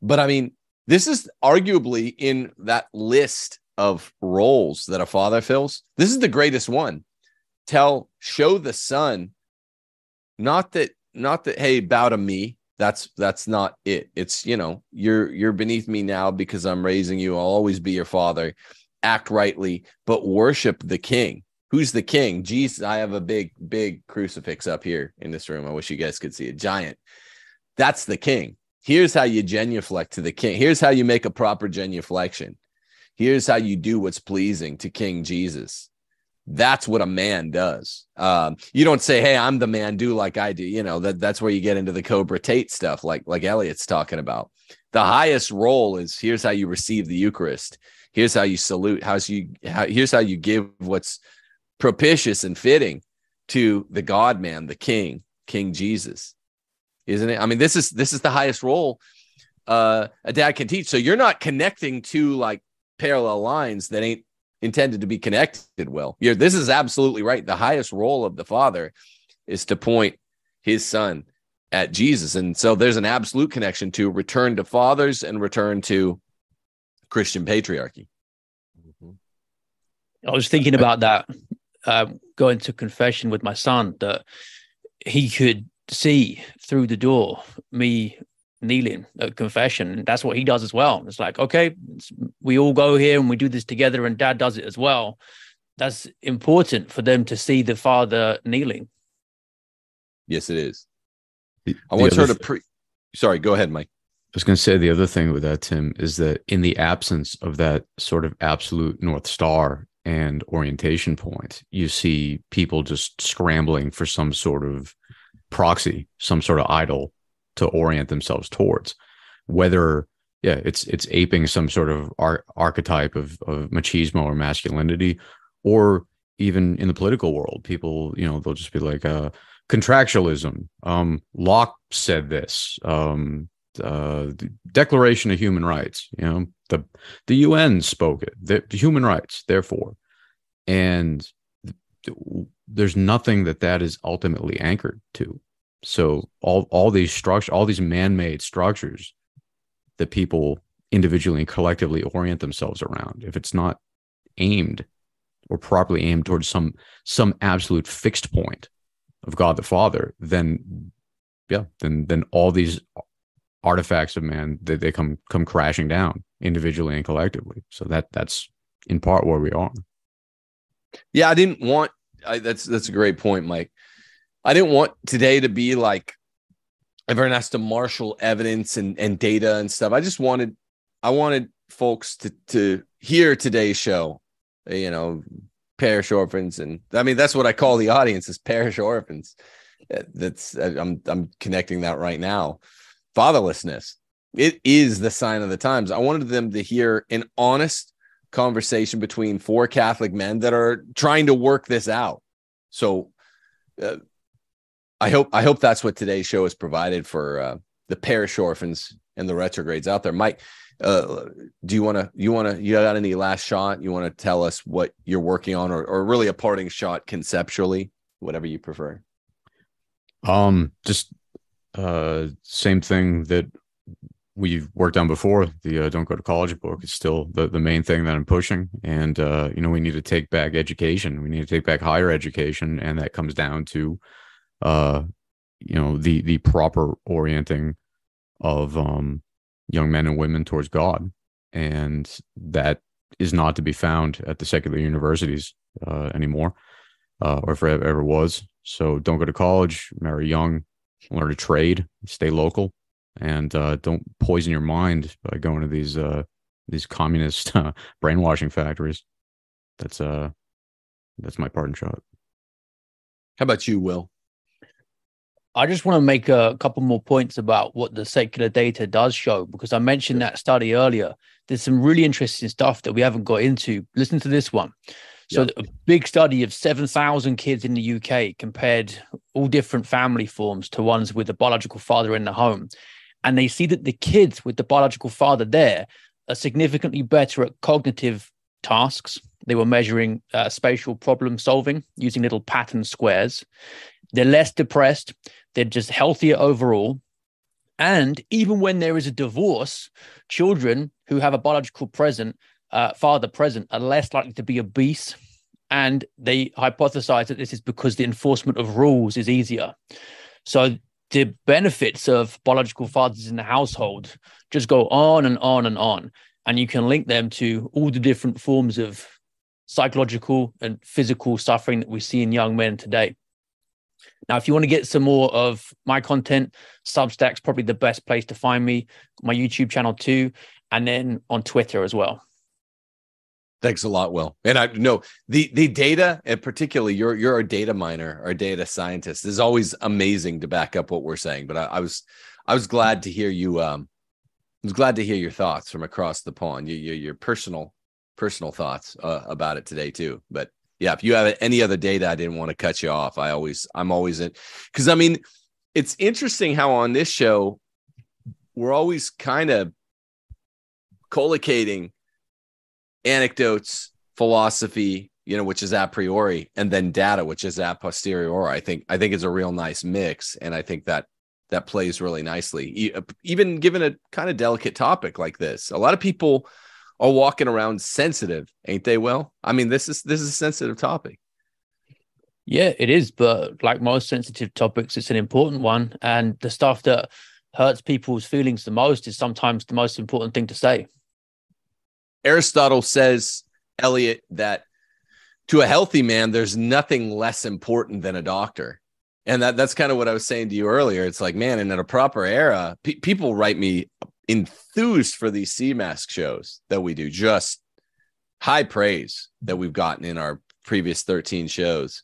But I mean, this is arguably in that list of roles that a father fills. This is the greatest one. Tell, show the son, not that, not that, hey, bow to me, that's that's not it. It's you know you're you're beneath me now because i'm raising you. I'll always be your father. Act rightly but worship the king. Who's the king? Jesus i have a big big crucifix up here in this room. I wish you guys could see a giant. That's the king. Here's how you genuflect to the king. Here's how you make a proper genuflection. Here's how you do what's pleasing to king jesus that's what a man does. Um, you don't say, "Hey, I'm the man. Do like I do." You know that that's where you get into the Cobra Tate stuff, like like Elliot's talking about. The highest role is here's how you receive the Eucharist. Here's how you salute. How's you? How, here's how you give what's propitious and fitting to the God Man, the King, King Jesus, isn't it? I mean, this is this is the highest role uh, a dad can teach. So you're not connecting to like parallel lines that ain't intended to be connected well. You're, this is absolutely right. The highest role of the father is to point his son at Jesus. And so there's an absolute connection to return to fathers and return to Christian patriarchy. Mm-hmm. I was thinking about that uh, going to confession with my son that he could see through the door me kneeling at confession. That's what he does as well. It's like, okay, it's, we all go here and we do this together, and dad does it as well. That's important for them to see the father kneeling. Yes, it is. The, I want her to pre. Sorry, go ahead, Mike. I was going to say the other thing with that, Tim, is that in the absence of that sort of absolute North Star and orientation point, you see people just scrambling for some sort of proxy, some sort of idol to orient themselves towards. Whether yeah it's it's aping some sort of ar- archetype of, of machismo or masculinity or even in the political world people you know they'll just be like uh contractualism. Um locke said this um uh the declaration of human rights you know the the un spoke it the, the human rights therefore. And there's nothing that that is ultimately anchored to. So all all these structures, all these man-made structures that people individually and collectively orient themselves around, if it's not aimed or properly aimed towards some some absolute fixed point of God the Father, then yeah, then then all these artifacts of man they, they come come crashing down individually and collectively. So that that's in part where we are. Yeah, I didn't want. I, that's that's a great point, Mike. I didn't want today to be like everyone has to marshal evidence and and data and stuff. I just wanted I wanted folks to to hear today's show. You know, parish orphans, and I mean that's what I call the audience is parish orphans. That's I'm I'm connecting that right now. Fatherlessness. It is the sign of the times. I wanted them to hear an honest conversation between four Catholic men that are trying to work this out. So uh, I hope I hope that's what today's show has provided for uh, the parish orphans and the retrogrades out there. Mike, uh, do you want to you want to you got any last shot? You want to tell us what you're working on, or or really a parting shot conceptually, whatever you prefer. Um, just uh, same thing that we've worked on before. The uh, "Don't Go to College" book is still the the main thing that I'm pushing, and uh, you know we need to take back education. We need to take back higher education, and that comes down to, uh, you know, the the proper orienting of um, young men and women towards God, and that is not to be found at the secular universities uh, anymore, uh, or if it ever was. So don't go to college, marry young, learn a trade, stay local, and uh, don't poison your mind by going to these uh, these communist <laughs> uh, brainwashing factories. That's uh that's my parting shot. How about you, Will? I just want to make a couple more points about what the secular data does show because I mentioned that study earlier. There's some really interesting stuff that we haven't got into. Listen to this one. So a big study of 7,000 kids in the UK compared all different family forms to ones with a biological father in the home. And they see that the kids with the biological father there are significantly better at cognitive tasks. They were measuring uh, spatial problem solving using little pattern squares. They're less depressed. They're just healthier overall. And even when there is a divorce, children who have a biological present uh, father present are less likely to be obese. And they hypothesize that this is because the enforcement of rules is easier. So the benefits of biological fathers in the household just go on and on and on. And you can link them to all the different forms of psychological and physical suffering that we see in young men today. Now, if you want to get some more of my content, Substack's probably the best place to find me, my YouTube channel too, and then on Twitter as well. Thanks a lot, Will. And I know the the data, and particularly you're you're a data miner or data scientist, is always amazing to back up what we're saying. But I, I was I was glad to hear you. Um, I was glad to hear your thoughts from across the pond. Your you your personal personal thoughts uh, about it today too. But yeah, if you have any other data, I didn't want to cut you off. I always I'm always in because I mean it's interesting how on this show we're always kind of collocating anecdotes, philosophy, you know, which is a priori, and then data, which is a posteriori. I think I think it's a real nice mix, and I think that that plays really nicely. Even given a kind of delicate topic like this, a lot of people are walking around sensitive, ain't they? Well, I mean, this is this is a sensitive topic. Yeah, it is, but like most sensitive topics, it's an important one, and the stuff that hurts people's feelings the most is sometimes the most important thing to say. Aristotle says, Elliot, that to a healthy man, there's nothing less important than a doctor. And that, that's kind of what I was saying to you earlier. It's like, man, and in a proper era, pe- people write me enthused for these CMASC shows that we do, just high praise that we've gotten in our previous 13 shows.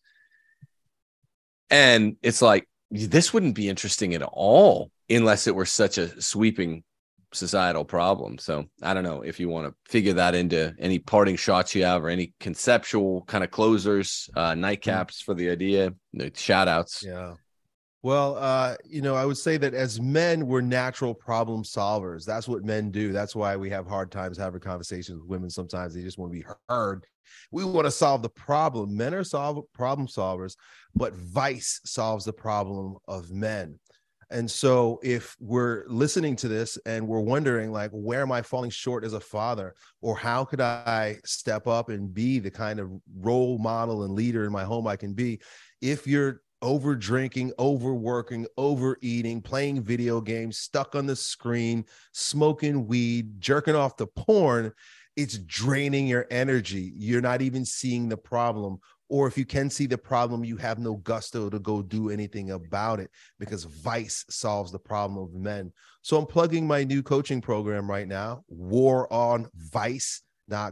And it's like, this wouldn't be interesting at all unless it were such a sweeping societal problem. So I don't know if you want to figure that into any parting shots you have or any conceptual kind of closers, uh, nightcaps for the idea, the shout outs. Yeah. Well, uh, you know, I would say that as men, we're natural problem solvers. That's what men do. That's why we have hard times having conversations with women. Sometimes they just want to be heard. We want to solve the problem. Men are solve problem solvers, but vice solves the problem of men. And so if we're listening to this and we're wondering like where am I falling short as a father or how could I step up and be the kind of role model and leader in my home I can be if you're over drinking, overworking, overeating, playing video games, stuck on the screen, smoking weed, jerking off the porn, it's draining your energy. You're not even seeing the problem. Or if you can see the problem, you have no gusto to go do anything about it because vice solves the problem of men. So I'm plugging my new coaching program right now, War on Vice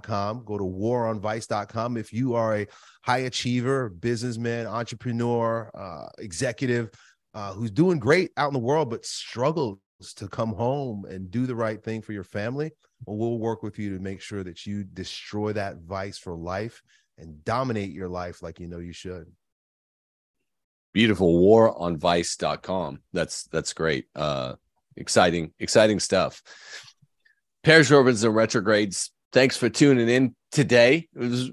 com. Go to waronvice.com. If you are a high achiever, businessman, entrepreneur, uh, executive uh, who's doing great out in the world, but struggles to come home and do the right thing for your family, well, we'll work with you to make sure that you destroy that vice for life and dominate your life like you know you should. Beautiful waronvice.com. That's that's great. Uh exciting, exciting stuff. Pears, and retrogrades thanks for tuning in today. It was,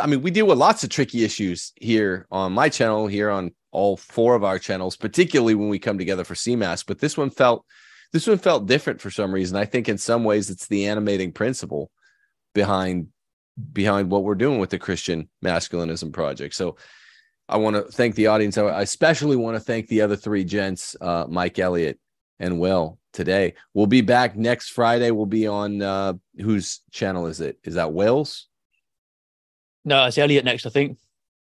I mean, we deal with lots of tricky issues here on my channel, here on all four of our channels, particularly when we come together for CMASC. But this one felt, this one felt different for some reason. I think in some ways it's the animating principle behind behind what we're doing with the Christian Masculinism Project. So I want to thank the audience. I especially want to thank the other three gents, uh, Mike Elliott and Will, today. We'll be back next Friday. We'll be on uh whose channel is it? Is that Wales? No, it's Elliot next, I think.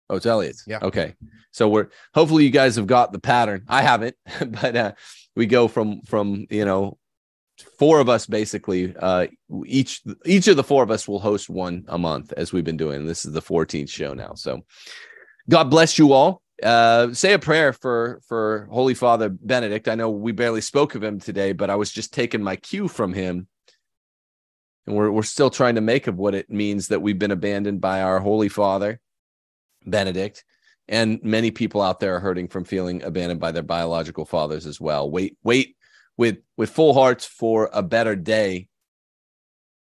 Oh, it's Elliot. Yeah. Okay. So we're hopefully you guys have got the pattern. I haven't, <laughs> but uh we go from from you know four of us basically uh each each of the four of us will host one a month as we've been doing. This is the 14th show now. So God bless you all uh, say a prayer for for Holy Father Benedict. I know we barely spoke of him today, but I was just taking my cue from him, and we're we're still trying to make of what it means that we've been abandoned by our Holy Father Benedict, and many people out there are hurting from feeling abandoned by their biological fathers as well. Wait, wait with with full hearts for a better day.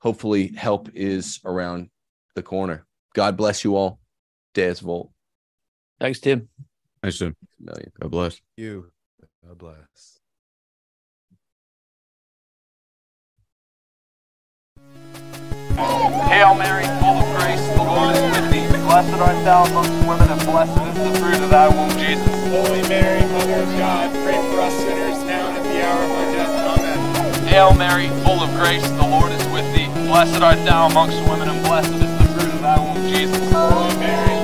Hopefully, help is around the corner. God bless you all. Deus Vult. Thanks, Tim. Thanks, Tim. Million. God bless. You. God bless. Hail Mary, full of grace, the Lord is with thee. Blessed art thou amongst women, and blessed is the fruit of thy womb, Jesus. Holy Mary, Mother of God, pray for us sinners now and at the hour of our death. Amen. Hail Mary, full of grace, the Lord is with thee. Blessed art thou amongst women, and blessed is the fruit of thy womb, Jesus. Holy Mary,